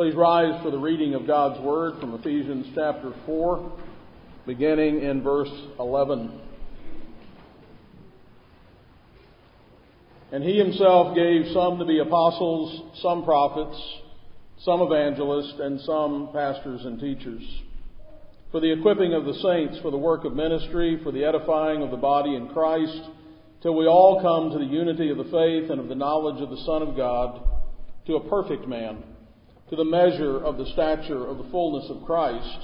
Please rise for the reading of God's Word from Ephesians chapter 4, beginning in verse 11. And he himself gave some to be apostles, some prophets, some evangelists, and some pastors and teachers, for the equipping of the saints, for the work of ministry, for the edifying of the body in Christ, till we all come to the unity of the faith and of the knowledge of the Son of God, to a perfect man, to the measure of the stature of the fullness of Christ,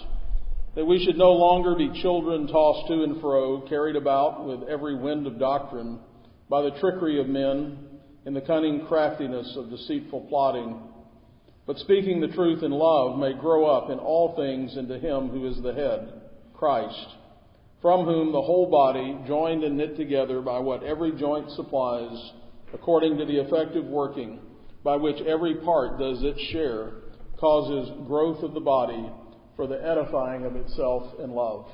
that we should no longer be children tossed to and fro, carried about with every wind of doctrine, by the trickery of men, in the cunning craftiness of deceitful plotting. But speaking the truth in love may grow up in all things into Him who is the head, Christ, from whom the whole body, joined and knit together by what every joint supplies, according to the effective working by which every part does its share, causes growth of the body for the edifying of itself in love.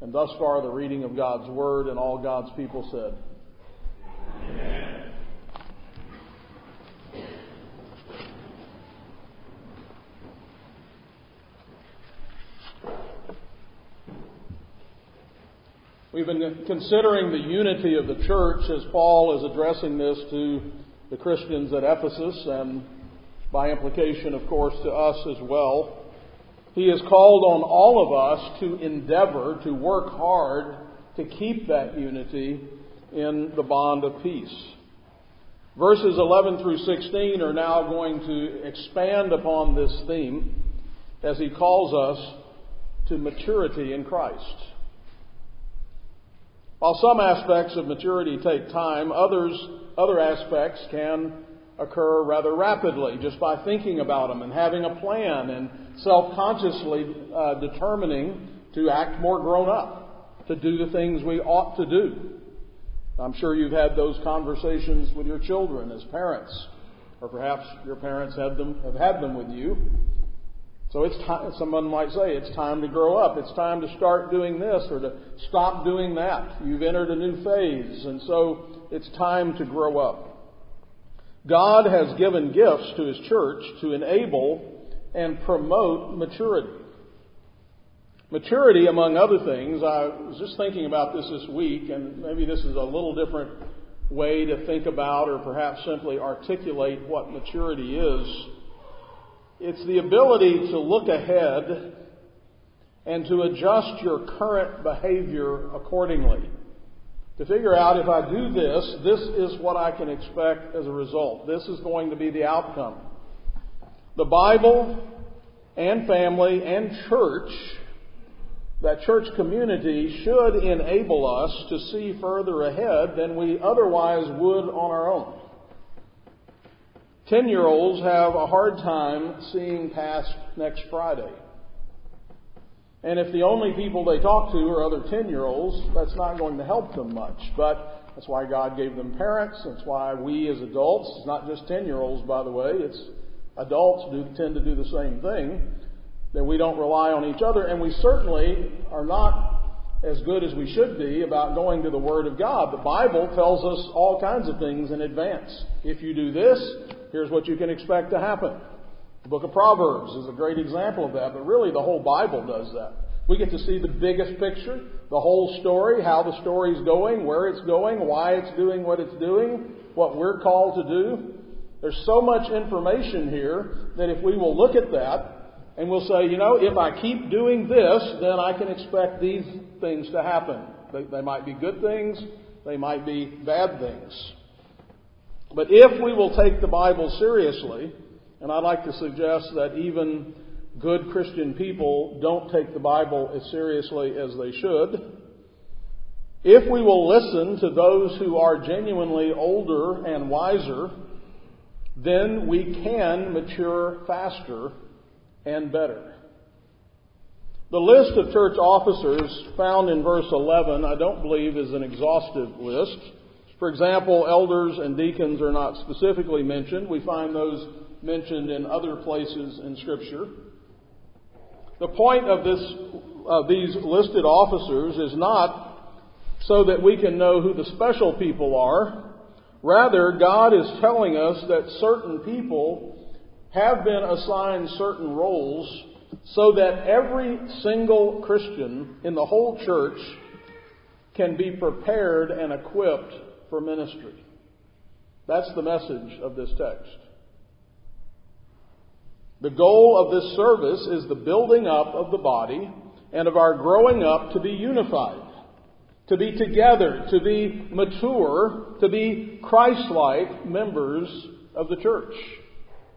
And thus far, the reading of God's Word, and all God's people said. Amen. We've been considering the unity of the church as Paul is addressing this to the Christians at Ephesus and by implication, of course, to us as well. He has called on all of us to endeavor to work hard to keep that unity in the bond of peace. Verses 11 through 16 are now going to expand upon this theme as he calls us to maturity in Christ. While some aspects of maturity take time, others, other aspects can occur rather rapidly just by thinking about them and having a plan and self-consciously uh, determining to act more grown up, to do the things we ought to do. I'm sure you've had those conversations with your children as parents, or perhaps your parents had them, have had them with you. So it's time, someone might say, it's time to grow up. It's time to start doing this or to stop doing that. You've entered a new phase, and so it's time to grow up. God has given gifts to His church to enable and promote maturity. Maturity, among other things, I was just thinking about this this week, and maybe this is a little different way to think about or perhaps simply articulate what maturity is. It's the ability to look ahead and to adjust your current behavior accordingly. To figure out if I do this, this is what I can expect as a result. This is going to be the outcome. The Bible and family and church, that church community should enable us to see further ahead than we otherwise would on our own. Ten year olds have a hard time seeing past next Friday. And if the only people they talk to are other 10 year olds, that's not going to help them much. But that's why God gave them parents. That's why we as adults, it's not just 10 year olds, by the way, it's adults do tend to do the same thing, that we don't rely on each other. And we certainly are not as good as we should be about going to the Word of God. The Bible tells us all kinds of things in advance. If you do this, here's what you can expect to happen. The book of Proverbs is a great example of that, but really the whole Bible does that. We get to see the biggest picture, the whole story, how the story's going, where it's going, why it's doing what it's doing, what we're called to do. There's so much information here that if we will look at that and we'll say, you know, if I keep doing this, then I can expect these things to happen. They, they might be good things, they might be bad things. But if we will take the Bible seriously, and I'd like to suggest that even good Christian people don't take the Bible as seriously as they should, if we will listen to those who are genuinely older and wiser, then we can mature faster and better. The list of church officers found in verse 11, I don't believe is an exhaustive list. For example, elders and deacons are not specifically mentioned. We find those mentioned in other places in Scripture. The point of this, these listed officers is not so that we can know who the special people are. Rather, God is telling us that certain people have been assigned certain roles so that every single Christian in the whole church can be prepared and equipped for ministry. That's the message of this text. The goal of this service is the building up of the body and of our growing up to be unified, to be together, to be mature, to be Christ like members of the church.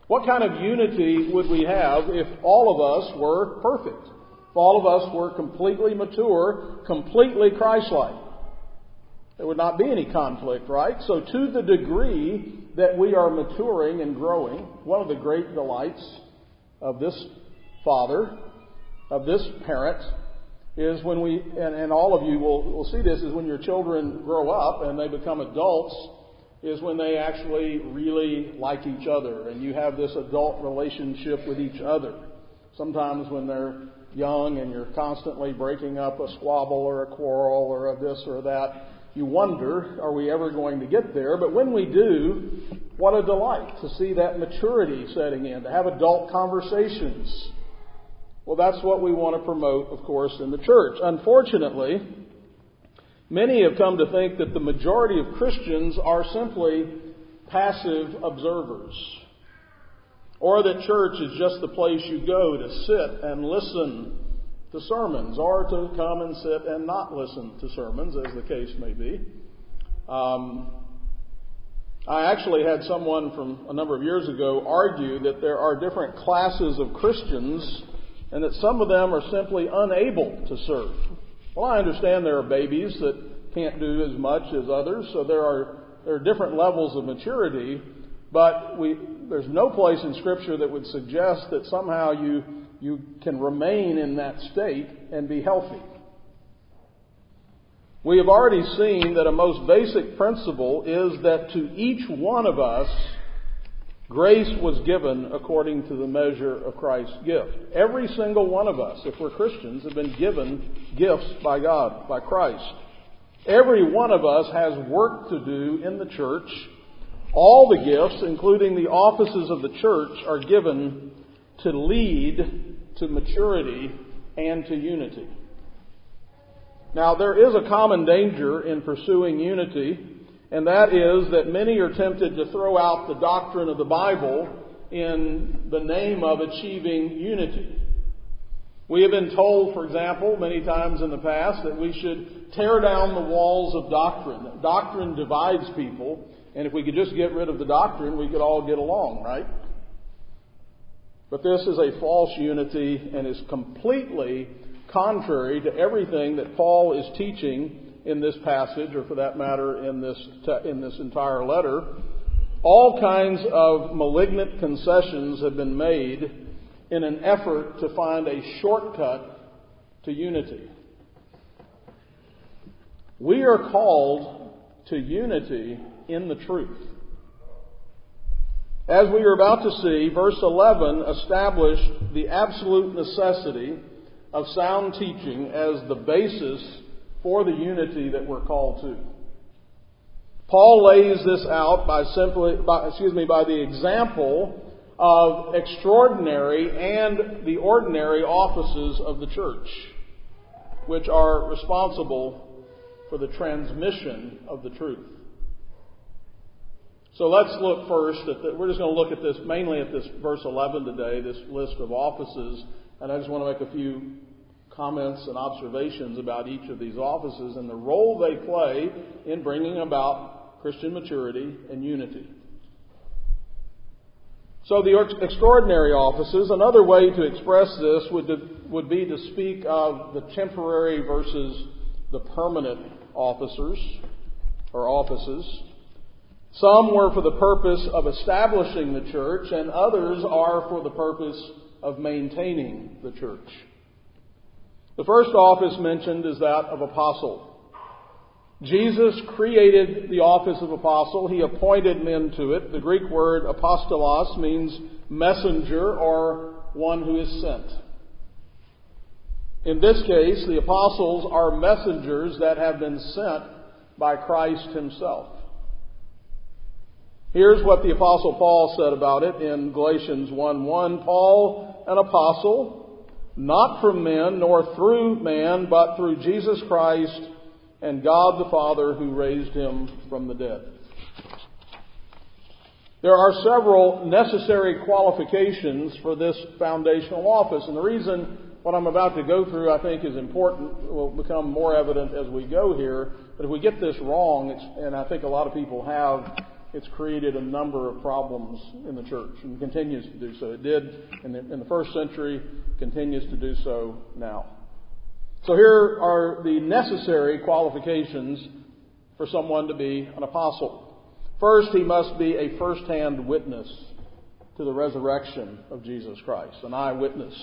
What kind of unity would we have if all of us were perfect? If all of us were completely mature, completely Christ like? There would not be any conflict, right? So, to the degree that we are maturing and growing, one of the great delights of this father, of this parent, is when we, and, and all of you will, will see this, is when your children grow up and they become adults, is when they actually really like each other and you have this adult relationship with each other. Sometimes when they're young and you're constantly breaking up a squabble or a quarrel or a this or that, you wonder, are we ever going to get there? But when we do, what a delight to see that maturity setting in, to have adult conversations. Well, that's what we want to promote, of course, in the church. Unfortunately, many have come to think that the majority of Christians are simply passive observers. Or that church is just the place you go to sit and listen to sermons or to come and sit and not listen to sermons, as the case may be. Um, I actually had someone from a number of years ago argue that there are different classes of Christians and that some of them are simply unable to serve. Well, I understand there are babies that can't do as much as others, so there are, there are different levels of maturity, but we, there's no place in Scripture that would suggest that somehow you you can remain in that state and be healthy. We have already seen that a most basic principle is that to each one of us, grace was given according to the measure of Christ's gift. Every single one of us, if we're Christians, have been given gifts by God, by Christ. Every one of us has work to do in the church. All the gifts, including the offices of the church, are given to lead to maturity and to unity. Now, there is a common danger in pursuing unity, and that is that many are tempted to throw out the doctrine of the Bible in the name of achieving unity. We have been told, for example, many times in the past, that we should tear down the walls of doctrine. Doctrine divides people, and if we could just get rid of the doctrine, we could all get along, right? But this is a false unity and is completely contrary to everything that Paul is teaching in this passage, or for that matter, in this, in this entire letter. All kinds of malignant concessions have been made in an effort to find a shortcut to unity. We are called to unity in the truth. As we are about to see, verse 11 established the absolute necessity of sound teaching as the basis for the unity that we're called to. Paul lays this out by simply, by, excuse me, by the example of extraordinary and the ordinary offices of the church, which are responsible for the transmission of the truth. So let's look first at we're just going to look at this mainly at this verse 11 today, this list of offices, and I just want to make a few comments and observations about each of these offices and the role they play in bringing about Christian maturity and unity. So the extraordinary offices, another way to express this would, would be to speak of the temporary versus the permanent officers or offices. Some were for the purpose of establishing the church, and others are for the purpose of maintaining the church. The first office mentioned is that of apostle. Jesus created the office of apostle. He appointed men to it. The Greek word apostolos means messenger or one who is sent. In this case, the apostles are messengers that have been sent by Christ himself. Here's what the apostle Paul said about it in Galatians 1:1. Paul, an apostle, not from men nor through man, but through Jesus Christ and God the Father who raised him from the dead. There are several necessary qualifications for this foundational office, and the reason what I'm about to go through I think is important will become more evident as we go here. But if we get this wrong, and I think a lot of people have, it's created a number of problems in the church and continues to do so. It did in the, in the first century, continues to do so now. So here are the necessary qualifications for someone to be an apostle. First, he must be a first-hand witness to the resurrection of Jesus Christ, an eyewitness.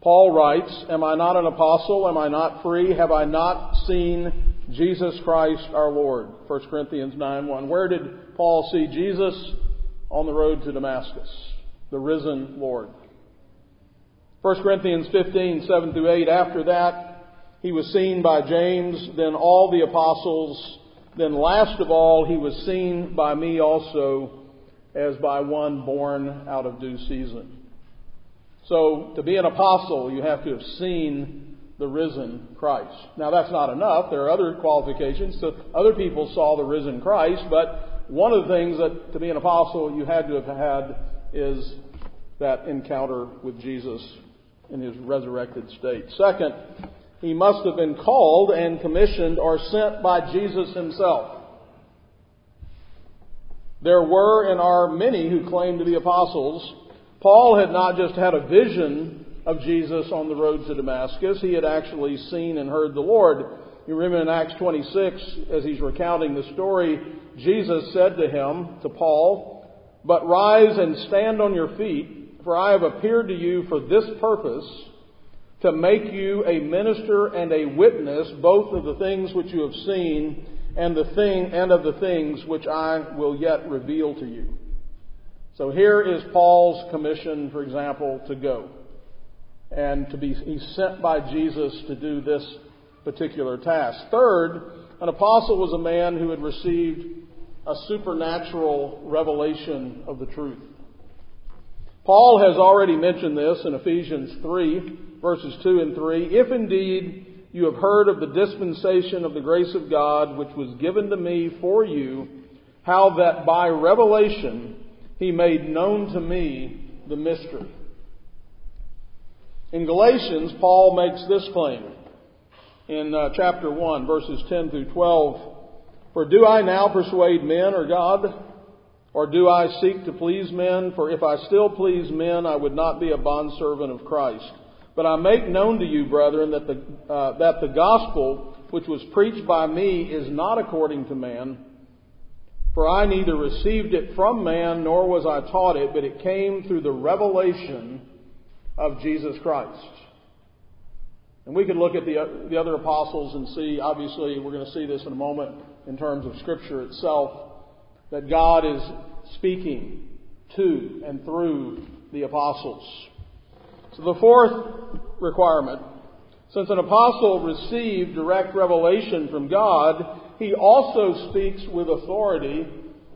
Paul writes, Am I not an apostle? Am I not free? Have I not seen Jesus Christ our Lord? 1 Corinthians 9 1. Where did Paul see Jesus? On the road to Damascus, the risen Lord. 1 Corinthians 15 7 through 8. After that, he was seen by James, then all the apostles then last of all, he was seen by me also as by one born out of due season. So to be an apostle, you have to have seen the risen Christ. Now that's not enough. There are other qualifications. So other people saw the risen Christ, but one of the things that to be an apostle you had to have had is that encounter with Jesus in his resurrected state. Second, he must have been called and commissioned or sent by Jesus himself. There were and are many who claim to be apostles. Paul had not just had a vision of Jesus on the road to Damascus, he had actually seen and heard the Lord. You remember in Acts 26, as he's recounting the story, Jesus said to him, to Paul, But rise and stand on your feet, for I have appeared to you for this purpose to make you a minister and a witness both of the things which you have seen and the thing and of the things which I will yet reveal to you. So here is Paul's commission, for example, to go. And to be he's sent by Jesus to do this particular task. Third, an apostle was a man who had received a supernatural revelation of the truth. Paul has already mentioned this in Ephesians 3, verses 2 and 3. If indeed you have heard of the dispensation of the grace of God, which was given to me for you, how that by revelation he made known to me the mystery. In Galatians, Paul makes this claim in uh, chapter 1, verses 10 through 12. For do I now persuade men or God? Or do I seek to please men? For if I still please men, I would not be a bondservant of Christ. But I make known to you, brethren, that the, uh, that the gospel which was preached by me is not according to man. For I neither received it from man, nor was I taught it, but it came through the revelation of Jesus Christ. And we could look at the, the other apostles and see, obviously, we're going to see this in a moment in terms of Scripture itself that God is speaking to and through the apostles. So the fourth requirement, since an apostle received direct revelation from God, he also speaks with authority,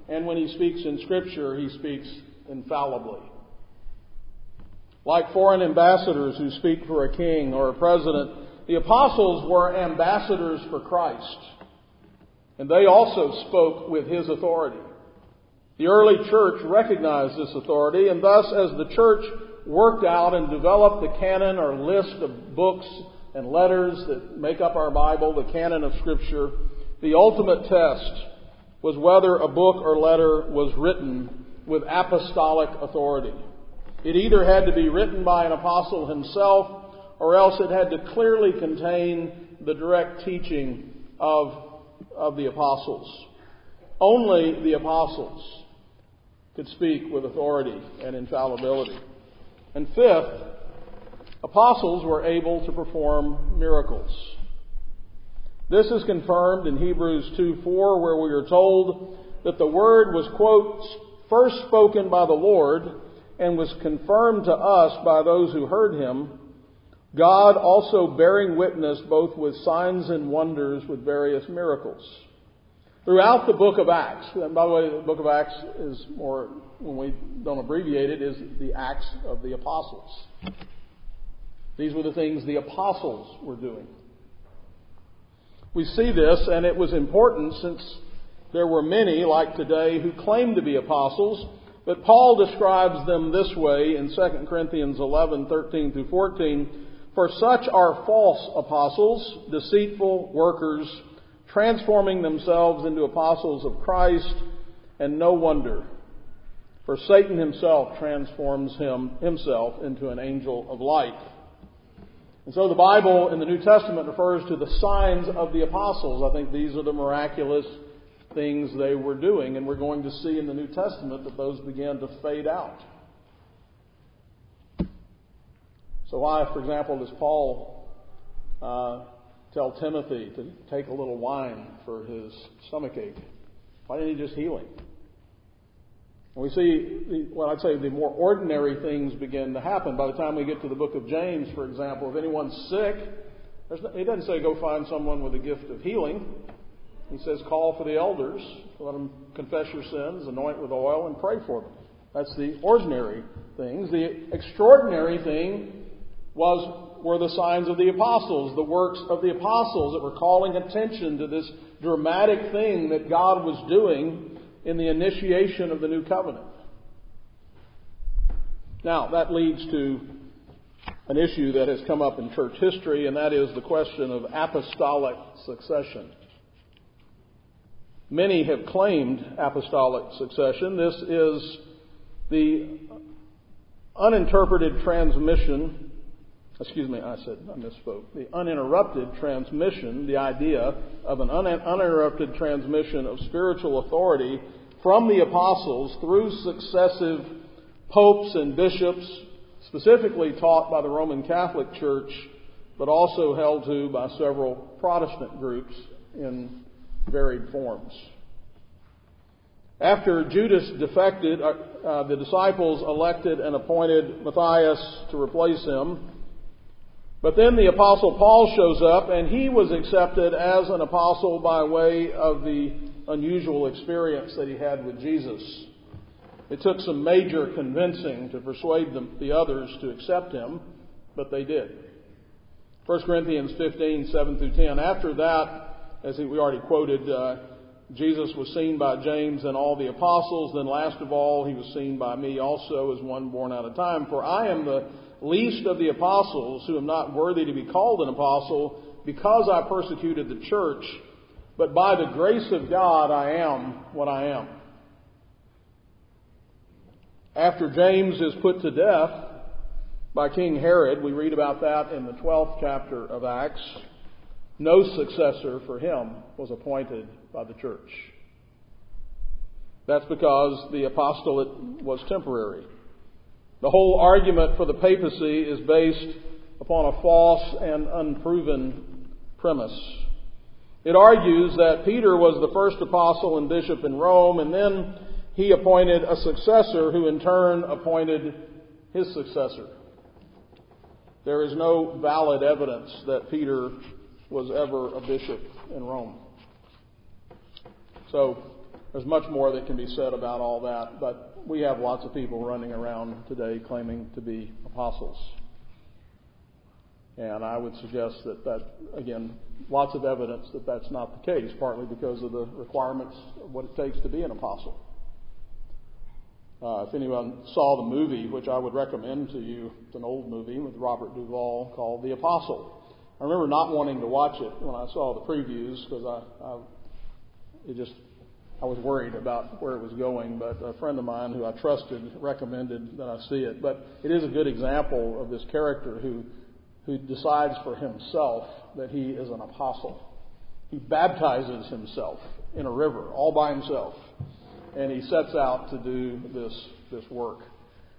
and when he speaks in Scripture, he speaks infallibly. Like foreign ambassadors who speak for a king or a president, the apostles were ambassadors for Christ. And they also spoke with his authority. The early church recognized this authority, and thus, as the church worked out and developed the canon or list of books and letters that make up our Bible, the canon of Scripture, the ultimate test was whether a book or letter was written with apostolic authority. It either had to be written by an apostle himself, or else it had to clearly contain the direct teaching of, of the apostles. Only the apostles could speak with authority and infallibility. And fifth, apostles were able to perform miracles. This is confirmed in Hebrews 2 4, where we are told that the word was, quote, first spoken by the Lord and was confirmed to us by those who heard him, God also bearing witness both with signs and wonders with various miracles. Throughout the book of Acts, and by the way, the book of Acts is more, when we don't abbreviate it, is the Acts of the Apostles. These were the things the apostles were doing. We see this, and it was important since there were many, like today, who claimed to be apostles, but Paul describes them this way in 2 Corinthians 11, 13 through 14. For such are false apostles, deceitful workers, transforming themselves into apostles of Christ, and no wonder. For Satan himself transforms him, himself into an angel of light. And so the Bible in the New Testament refers to the signs of the apostles. I think these are the miraculous things they were doing, and we're going to see in the New Testament that those began to fade out. So, why, for example, does Paul uh, tell Timothy to take a little wine for his stomach ache? Why didn't he just heal him? And we see what I'd say the more ordinary things begin to happen. By the time we get to the book of James, for example, if anyone's sick, no, he doesn't say go find someone with a gift of healing. He says, call for the elders, let them confess your sins, anoint with oil, and pray for them. That's the ordinary things. The extraordinary thing was were the signs of the apostles, the works of the apostles that were calling attention to this dramatic thing that God was doing in the initiation of the new covenant. Now, that leads to an issue that has come up in church history, and that is the question of apostolic succession. Many have claimed apostolic succession. This is the uninterpreted transmission, excuse me, I said, I misspoke, the uninterrupted transmission, the idea of an uninterrupted transmission of spiritual authority from the apostles through successive popes and bishops, specifically taught by the Roman Catholic Church, but also held to by several Protestant groups in varied forms. After Judas defected, uh, uh, the disciples elected and appointed Matthias to replace him. But then the apostle Paul shows up and he was accepted as an apostle by way of the unusual experience that he had with Jesus. It took some major convincing to persuade them, the others to accept him, but they did. 1 Corinthians 15, 7 through 10. After that, as we already quoted, uh, Jesus was seen by James and all the apostles. Then, last of all, he was seen by me also as one born out of time. For I am the least of the apostles who am not worthy to be called an apostle because I persecuted the church. But by the grace of God, I am what I am. After James is put to death by King Herod, we read about that in the 12th chapter of Acts no successor for him was appointed by the church. That's because the apostolate was temporary. The whole argument for the papacy is based upon a false and unproven premise. It argues that Peter was the first apostle and bishop in Rome, and then he appointed a successor who in turn appointed his successor. There is no valid evidence that Peter was ever a bishop in Rome. So there's much more that can be said about all that, but we have lots of people running around today claiming to be apostles. And I would suggest that that, again, lots of evidence that that's not the case, partly because of the requirements of what it takes to be an apostle. Uh, if anyone saw the movie, which I would recommend to you, it's an old movie with Robert Duvall called The Apostle. I remember not wanting to watch it when I saw the previews because I, I it just I was worried about where it was going. But a friend of mine who I trusted recommended that I see it. But it is a good example of this character who who decides for himself that he is an apostle. He baptizes himself in a river all by himself, and he sets out to do this this work.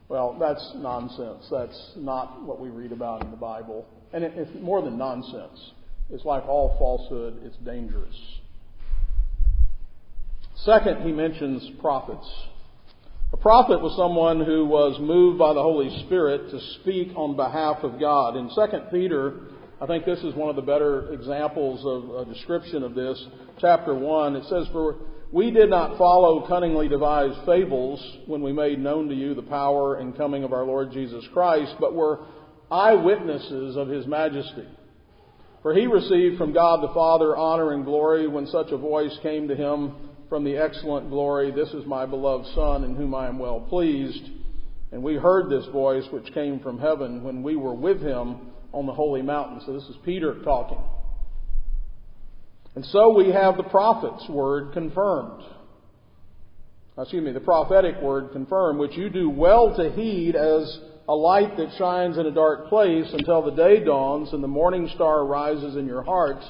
Well, that's nonsense. That's not what we read about in the Bible. And it, it's more than nonsense. It's like all falsehood, it's dangerous. Second, he mentions prophets. A prophet was someone who was moved by the Holy Spirit to speak on behalf of God. In 2 Peter I think this is one of the better examples of a description of this. Chapter 1, it says, For we did not follow cunningly devised fables when we made known to you the power and coming of our Lord Jesus Christ, but were eyewitnesses of his majesty. For he received from God the Father honor and glory when such a voice came to him from the excellent glory, This is my beloved Son in whom I am well pleased. And we heard this voice which came from heaven when we were with him on the holy mountain. So this is Peter talking. And so we have the prophet's word confirmed. Excuse me, the prophetic word confirmed, which you do well to heed as a light that shines in a dark place until the day dawns and the morning star rises in your hearts,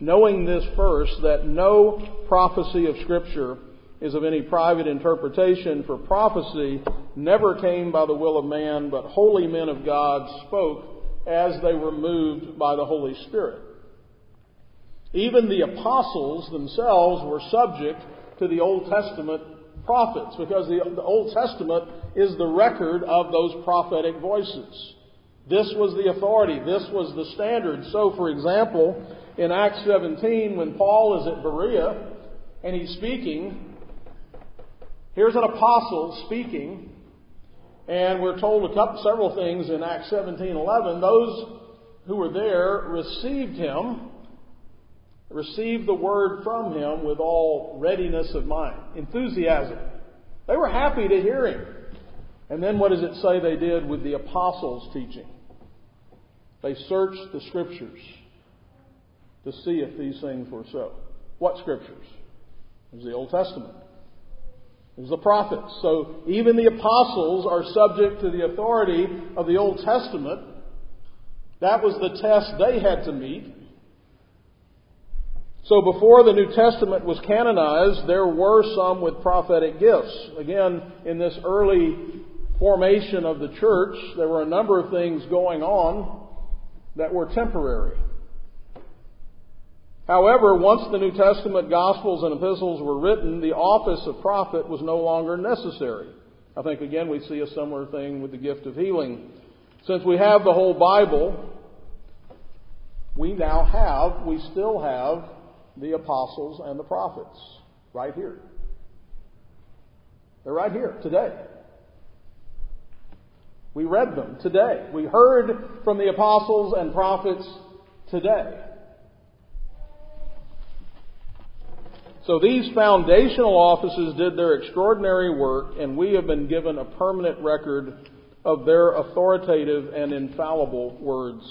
knowing this first, that no prophecy of Scripture is of any private interpretation, for prophecy never came by the will of man, but holy men of God spoke as they were moved by the Holy Spirit. Even the apostles themselves were subject to the Old Testament prophets because the, the, Old Testament is the record of those prophetic voices. This was the authority. This was the standard. So, for example, in Acts 17, when Paul is at Berea and he's speaking, here's an apostle speaking, and we're told a couple, several things in Acts 17:11. Those who were there received him received the word from him with all readiness of mind, enthusiasm. They were happy to hear him. And then what does it say they did with the apostles' teaching? They searched the scriptures to see if these things were so. What scriptures? It was the Old Testament. It was the prophets. So even the apostles are subject to the authority of the Old Testament. That was the test they had to meet. So before the New Testament was canonized, there were some with prophetic gifts. Again, in this early formation of the church, there were a number of things going on that were temporary. However, once the New Testament Gospels and epistles were written, the office of prophet was no longer necessary. I think again we see a similar thing with the gift of healing. Since we have the whole Bible, we now have, we still have the apostles and the prophets right here. They're right here today. We read them today. We heard from the apostles and prophets today. So these foundational offices did their extraordinary work, and we have been given a permanent record of their authoritative and infallible words.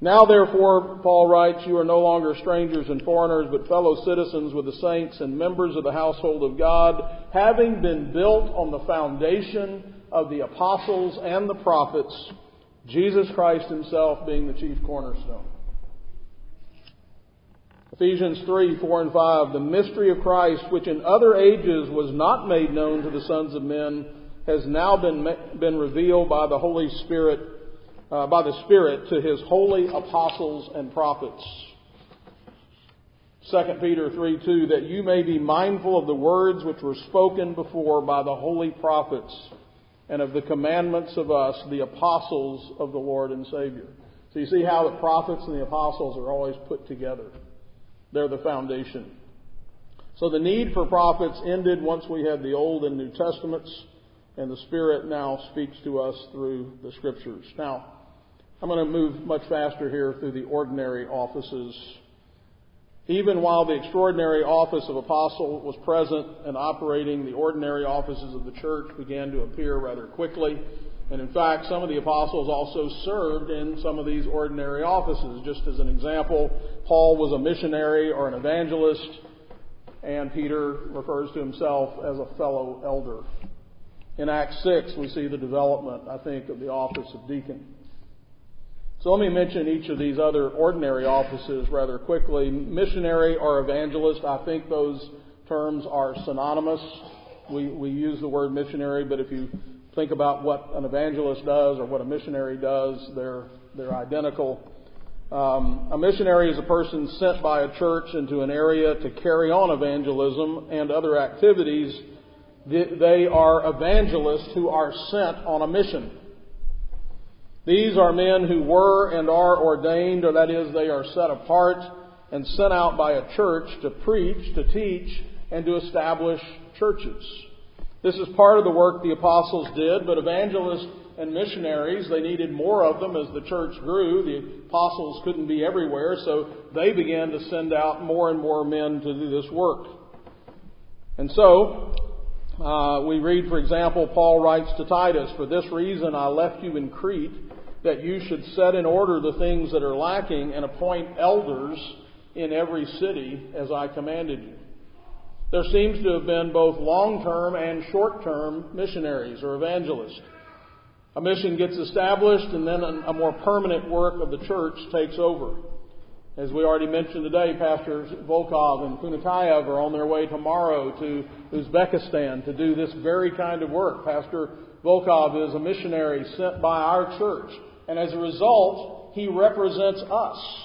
Now, therefore, Paul writes, you are no longer strangers and foreigners, but fellow citizens with the saints and members of the household of God, having been built on the foundation of the apostles and the prophets, Jesus Christ himself being the chief cornerstone. Ephesians 3, 4 and 5, the mystery of Christ, which in other ages was not made known to the sons of men, has now been, been revealed by the Holy Spirit uh, by the Spirit to his holy apostles and prophets. 2 Peter 3 2, that you may be mindful of the words which were spoken before by the holy prophets and of the commandments of us, the apostles of the Lord and Savior. So you see how the prophets and the apostles are always put together. They're the foundation. So the need for prophets ended once we had the Old and New Testaments, and the Spirit now speaks to us through the Scriptures. Now, I'm going to move much faster here through the ordinary offices. Even while the extraordinary office of apostle was present and operating, the ordinary offices of the church began to appear rather quickly. And in fact, some of the apostles also served in some of these ordinary offices. Just as an example, Paul was a missionary or an evangelist, and Peter refers to himself as a fellow elder. In Acts 6, we see the development, I think, of the office of deacon. So let me mention each of these other ordinary offices rather quickly. Missionary or evangelist, I think those terms are synonymous. We, we use the word missionary, but if you think about what an evangelist does or what a missionary does, they're, they're identical. Um, a missionary is a person sent by a church into an area to carry on evangelism and other activities. They are evangelists who are sent on a mission. These are men who were and are ordained, or that is, they are set apart and sent out by a church to preach, to teach, and to establish churches. This is part of the work the apostles did, but evangelists and missionaries, they needed more of them as the church grew. The apostles couldn't be everywhere, so they began to send out more and more men to do this work. And so, uh, we read, for example, Paul writes to Titus, For this reason I left you in Crete, that you should set in order the things that are lacking and appoint elders in every city as I commanded you. There seems to have been both long term and short term missionaries or evangelists. A mission gets established and then a more permanent work of the church takes over. As we already mentioned today, Pastors Volkov and Kunakayev are on their way tomorrow to Uzbekistan to do this very kind of work. Pastor Volkov is a missionary sent by our church, and as a result, he represents us.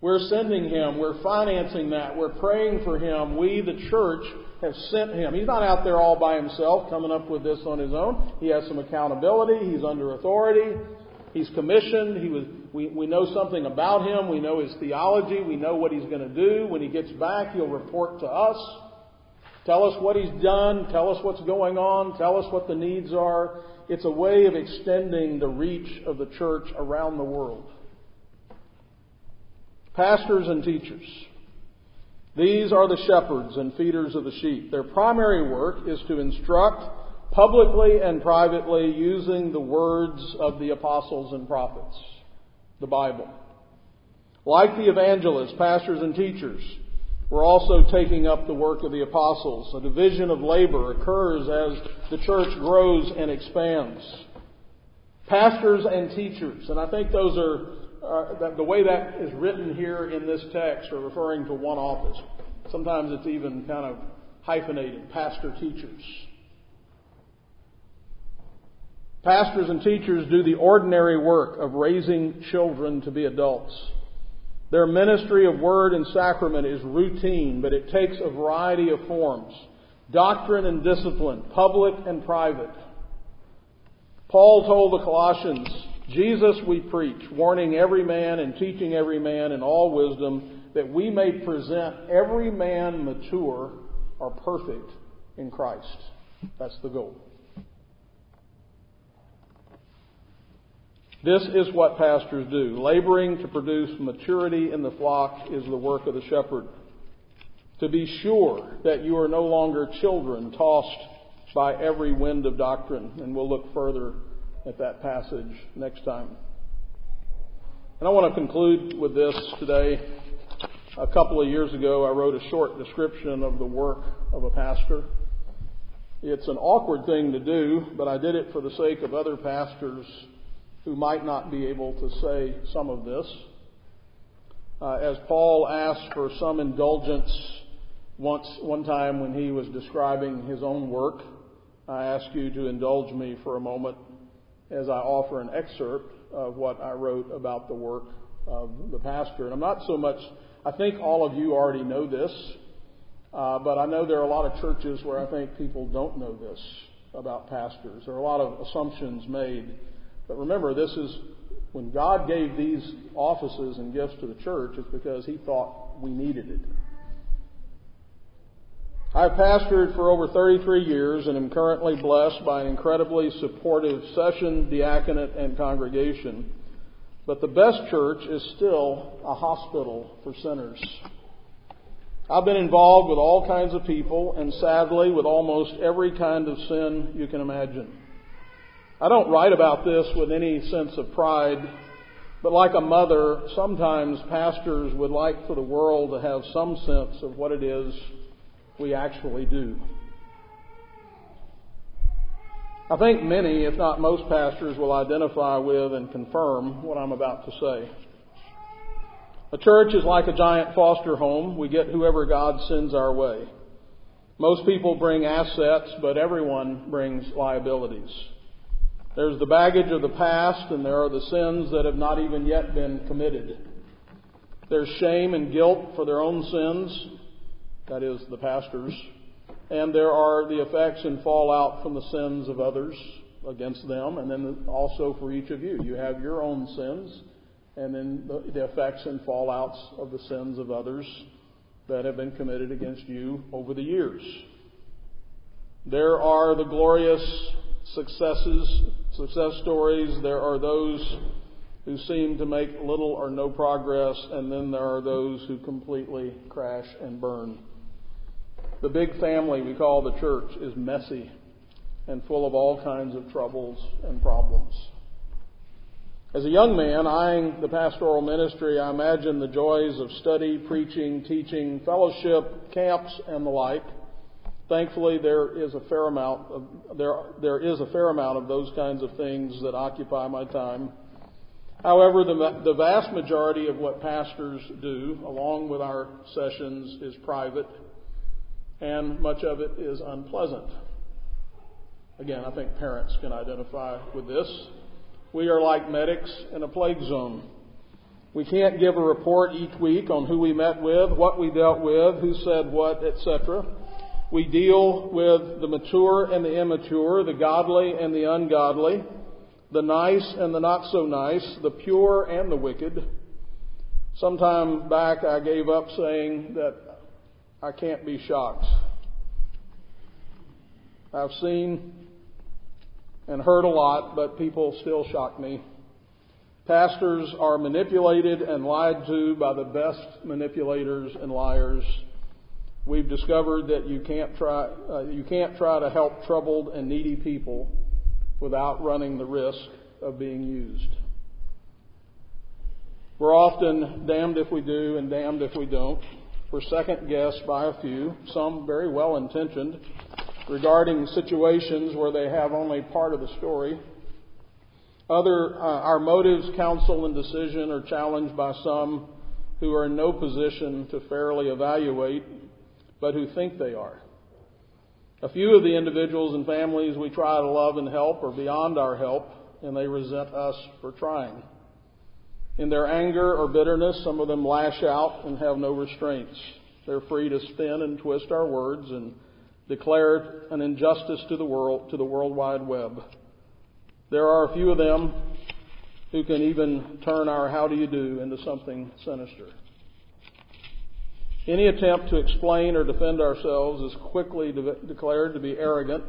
We're sending him, we're financing that, we're praying for him. We, the church, have sent him. He's not out there all by himself coming up with this on his own. He has some accountability, he's under authority, He's commissioned. He was, we, we know something about him. We know his theology. We know what he's going to do. When he gets back, he'll report to us. Tell us what he's done. Tell us what's going on. Tell us what the needs are. It's a way of extending the reach of the church around the world. Pastors and teachers. These are the shepherds and feeders of the sheep. Their primary work is to instruct publicly and privately using the words of the apostles and prophets, the Bible. Like the evangelists, pastors, and teachers, we're also taking up the work of the apostles. A division of labor occurs as the church grows and expands. Pastors and teachers, and I think those are uh, the way that is written here in this text are referring to one office. Sometimes it's even kind of hyphenated, pastor teachers. Pastors and teachers do the ordinary work of raising children to be adults. Their ministry of word and sacrament is routine, but it takes a variety of forms doctrine and discipline, public and private. Paul told the Colossians, Jesus we preach, warning every man and teaching every man in all wisdom, that we may present every man mature or perfect in Christ. That's the goal. This is what pastors do. Laboring to produce maturity in the flock is the work of the shepherd. To be sure that you are no longer children tossed by every wind of doctrine. And we'll look further at that passage next time. And I want to conclude with this today. A couple of years ago, I wrote a short description of the work of a pastor. It's an awkward thing to do, but I did it for the sake of other pastors who might not be able to say some of this. Uh, as Paul asked for some indulgence once, one time when he was describing his own work, I ask you to indulge me for a moment as I offer an excerpt of what I wrote about the work of the pastor. And I'm not so much, I think all of you already know this, uh, but I know there are a lot of churches where I think people don't know this about pastors. There are a lot of assumptions made but remember, this is when God gave these offices and gifts to the church, it's because He thought we needed it. I've pastored for over 33 years and am currently blessed by an incredibly supportive session, diaconate, and congregation. But the best church is still a hospital for sinners. I've been involved with all kinds of people and sadly with almost every kind of sin you can imagine. I don't write about this with any sense of pride, but like a mother, sometimes pastors would like for the world to have some sense of what it is we actually do. I think many, if not most pastors, will identify with and confirm what I'm about to say. A church is like a giant foster home. We get whoever God sends our way. Most people bring assets, but everyone brings liabilities. There's the baggage of the past, and there are the sins that have not even yet been committed. There's shame and guilt for their own sins, that is, the pastors, and there are the effects and fallout from the sins of others, against them, and then also for each of you. You have your own sins, and then the, effects and fallouts of the sins of others that have been committed against you over the years. There are the glorious successes, success stories. There are those who seem to make little or no progress, and then there are those who completely crash and burn. The big family we call the church is messy and full of all kinds of troubles and problems. As a young man eyeing the pastoral ministry, I imagined the joys of study, preaching, teaching, fellowship, camps, and the like. Thankfully, there is a fair amount of, there, there is a fair amount of those kinds of things that occupy my time. However, the, the vast majority of what pastors do, along with our sessions, is private, and much of it is unpleasant. Again, I think parents can identify with this. We are like medics in a plague zone. We can't give a report each week on who we met with, what we dealt with, who said what, etc. We deal with the mature and the immature, the godly and the ungodly, the nice and the not so nice, the pure and the wicked. Sometime back I gave up saying that I can't be shocked. I've seen and heard a lot, but people still shock me. Pastors are manipulated and lied to by the best manipulators and liars. We've discovered that you can't try, uh, you can't try to help troubled and needy people without running the risk of being used. We're often damned if we do and damned if we don't. We're second guessed by a few, some very well intentioned, regarding situations where they have only part of the story. Other, uh, our motives, counsel, and decision are challenged by some who are in no position to fairly evaluate, but who think they are. A few of the individuals and families we try to love and help are beyond our help, and they resent us for trying. In their anger or bitterness, some of them lash out and have no restraints. They're free to spin and twist our words and declare an injustice to the world, to the World Wide Web. There are a few of them who can even turn our how do you do into something sinister. Any attempt to explain or defend ourselves is quickly de- declared to be arrogant.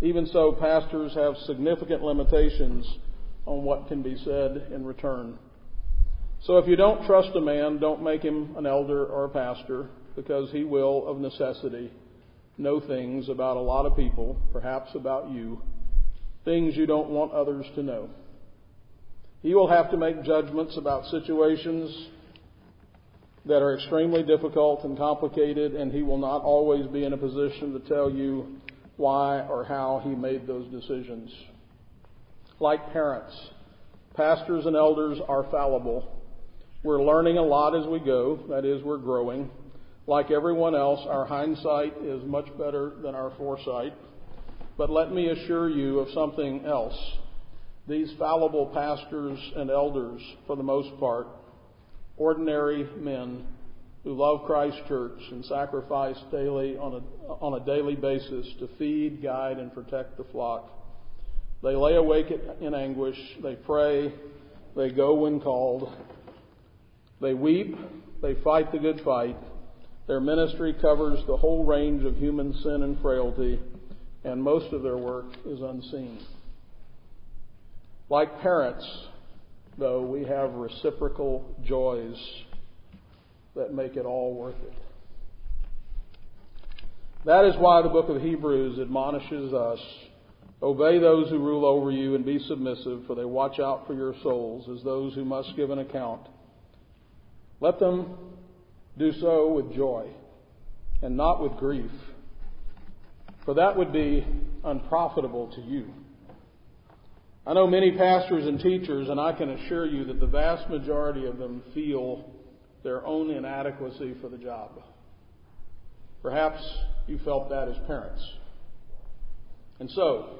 Even so, pastors have significant limitations on what can be said in return. So if you don't trust a man, don't make him an elder or a pastor, because he will, of necessity, know things about a lot of people, perhaps about you, things you don't want others to know. He will have to make judgments about situations that are extremely difficult and complicated, and he will not always be in a position to tell you why or how he made those decisions. Like parents, pastors and elders are fallible. We're learning a lot as we go, that is, we're growing. Like everyone else, our hindsight is much better than our foresight. But let me assure you of something else. These fallible pastors and elders, for the most part, ordinary men who love Christ Church and sacrifice daily on a, on a daily basis to feed, guide, and protect the flock. They lay awake in anguish. They pray. They go when called. They weep. They fight the good fight. Their ministry covers the whole range of human sin and frailty, and most of their work is unseen. Like parents, though, we have reciprocal joys that make it all worth it. That is why the book of Hebrews admonishes us Obey those who rule over you and be submissive, for they watch out for your souls as those who must give an account. Let them do so with joy and not with grief, for that would be unprofitable to you. I know many pastors and teachers, and I can assure you that the vast majority of them feel their own inadequacy for the job. Perhaps you felt that as parents. And so,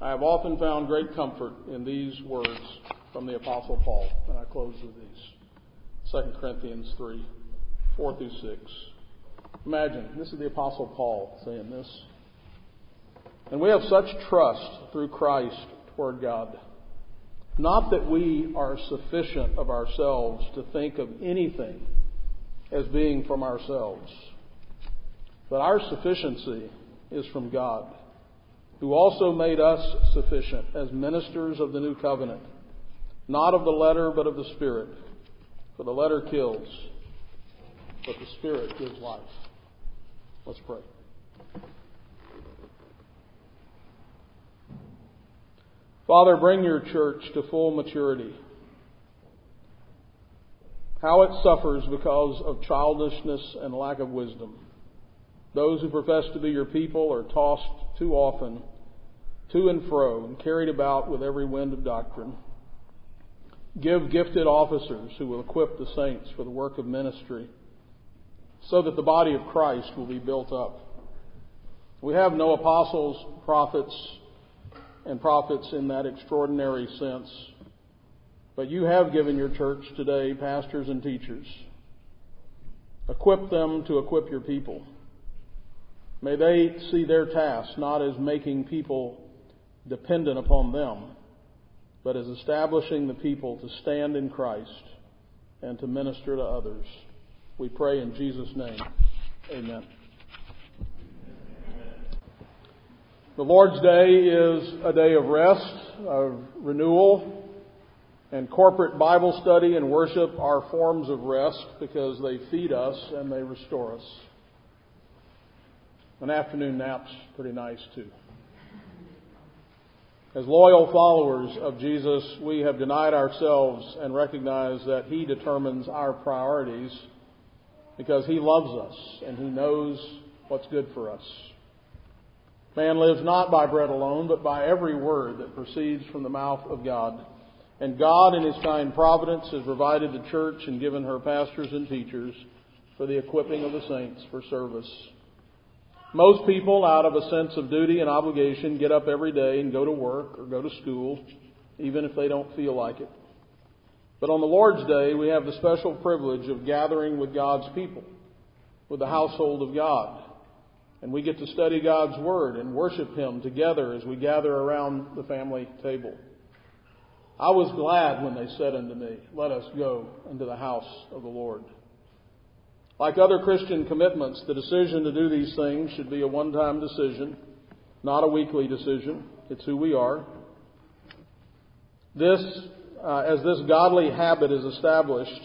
I have often found great comfort in these words from the Apostle Paul, and I close with these 2 Corinthians 3 4 through 6. Imagine, this is the Apostle Paul saying this. And we have such trust through Christ toward God. Not that we are sufficient of ourselves to think of anything as being from ourselves, but our sufficiency is from God, who also made us sufficient as ministers of the new covenant, not of the letter, but of the Spirit. For the letter kills, but the Spirit gives life. Let's pray. Father, bring your church to full maturity. How it suffers because of childishness and lack of wisdom. Those who profess to be your people are tossed too often to and fro and carried about with every wind of doctrine. Give gifted officers who will equip the saints for the work of ministry so that the body of Christ will be built up. We have no apostles, prophets, and prophets in that extraordinary sense. But you have given your church today pastors and teachers. Equip them to equip your people. May they see their task not as making people dependent upon them, but as establishing the people to stand in Christ and to minister to others. We pray in Jesus' name. Amen. The Lord's Day is a day of rest, of renewal, and corporate Bible study and worship are forms of rest because they feed us and they restore us. An afternoon nap's pretty nice too. As loyal followers of Jesus, we have denied ourselves and recognized that He determines our priorities because He loves us and He knows what's good for us. Man lives not by bread alone, but by every word that proceeds from the mouth of God. And God, in His kind providence, has provided the church and given her pastors and teachers for the equipping of the saints for service. Most people, out of a sense of duty and obligation, get up every day and go to work or go to school, even if they don't feel like it. But on the Lord's Day, we have the special privilege of gathering with God's people, with the household of God. And we get to study God's Word and worship Him together as we gather around the family table. I was glad when they said unto me, Let us go into the house of the Lord. Like other Christian commitments, the decision to do these things should be a one time decision, not a weekly decision. It's who we are. This, uh, as this godly habit is established,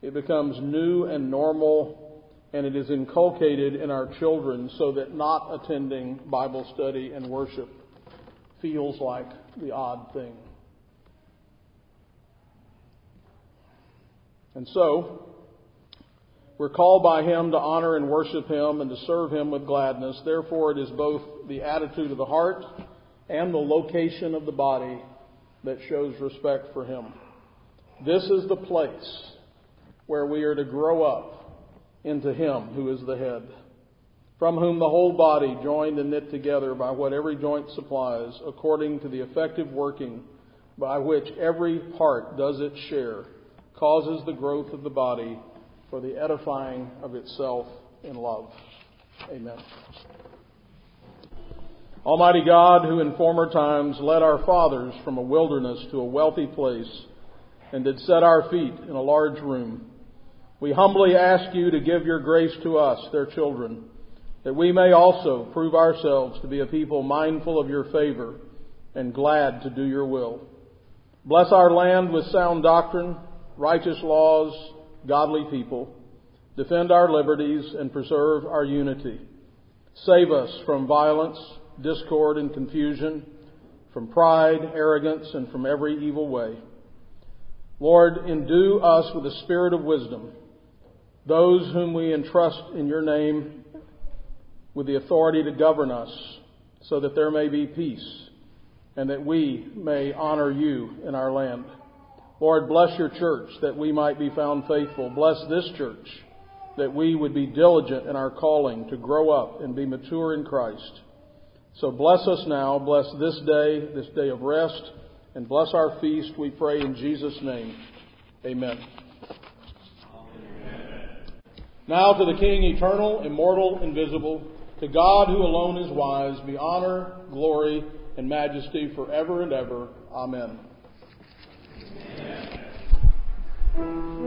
it becomes new and normal and it is inculcated in our children so that not attending Bible study and worship feels like the odd thing. And so, we're called by Him to honor and worship Him and to serve Him with gladness. Therefore, it is both the attitude of the heart and the location of the body that shows respect for Him. This is the place where we are to grow up into him who is the head, from whom the whole body, joined and knit together by what every joint supplies, according to the effective working by which every part does its share, causes the growth of the body for the edifying of itself in love. Amen. Almighty God, who in former times led our fathers from a wilderness to a wealthy place, and did set our feet in a large room, we humbly ask you to give your grace to us, their children, that we may also prove ourselves to be a people mindful of your favor and glad to do your will. Bless our land with sound doctrine, righteous laws, godly people. Defend our liberties and preserve our unity. Save us from violence, discord, and confusion, from pride, arrogance, and from every evil way. Lord, endue us with a spirit of wisdom those whom we entrust in your name with the authority to govern us, so that there may be peace and that we may honor you in our land. Lord, bless your church that we might be found faithful. Bless this church that we would be diligent in our calling to grow up and be mature in Christ. So bless us now. Bless this day, this day of rest, and bless our feast, we pray in Jesus' name. Amen. Now to the King, eternal, immortal, invisible, To God, who alone is wise, be honor, glory, and majesty forever and ever. Amen. Amen.